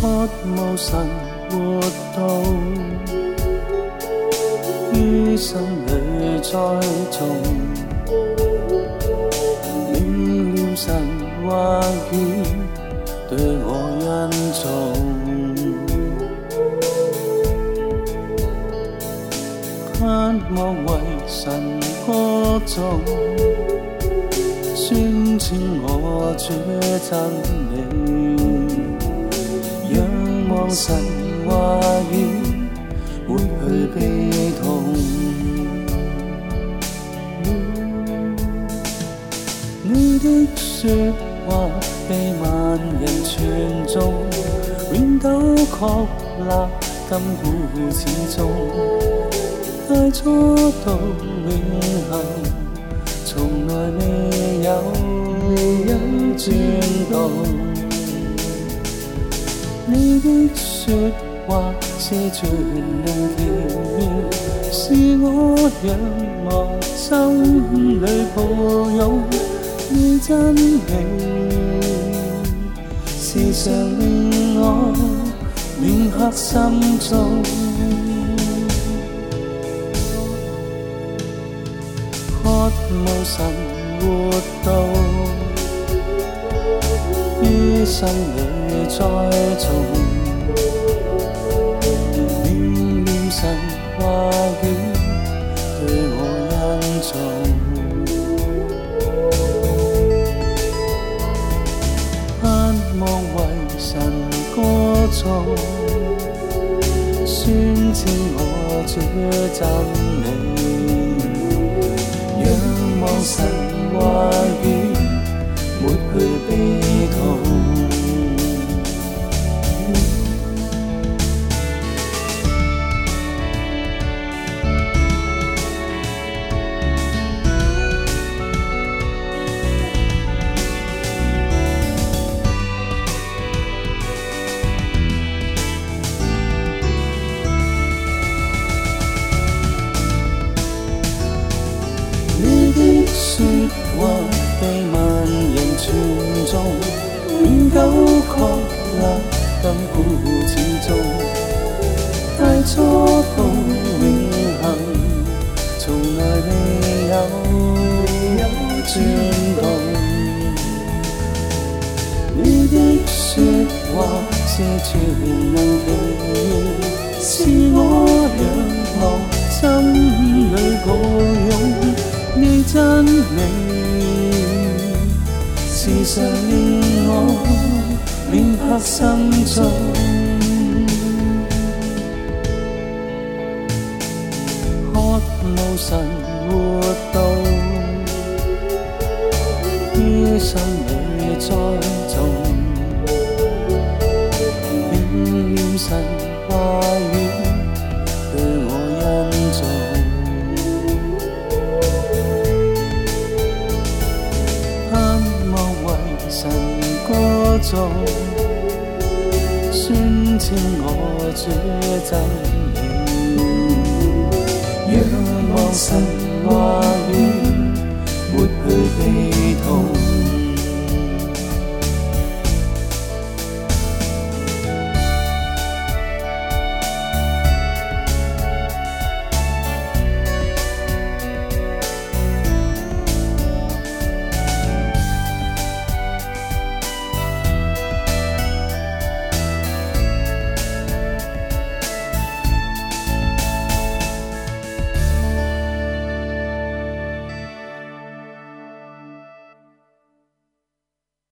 渴慕神活動，於心裏栽種，念念神話語對我恩重，盼望為神歌頌，宣稱我主真理。神话语抹去悲痛。你的说话被万人传颂，永久确立今古始终。太初到永恒，从来未有未有转动。你的说话借着人甜传，是我仰望心里抱拥你真名，时常令我片刻心中渴望神活到。心里栽种。念念神话语对我盼望为神歌颂，宣称我主憎你，仰望神话。或被万人传颂，永久确立千古始终爱初步永恒，从来未有有转动。你的说话是全能。是誰令我銘刻心中？渴慕神活道，於心裏再。宣称我煮尽，仰望神话远。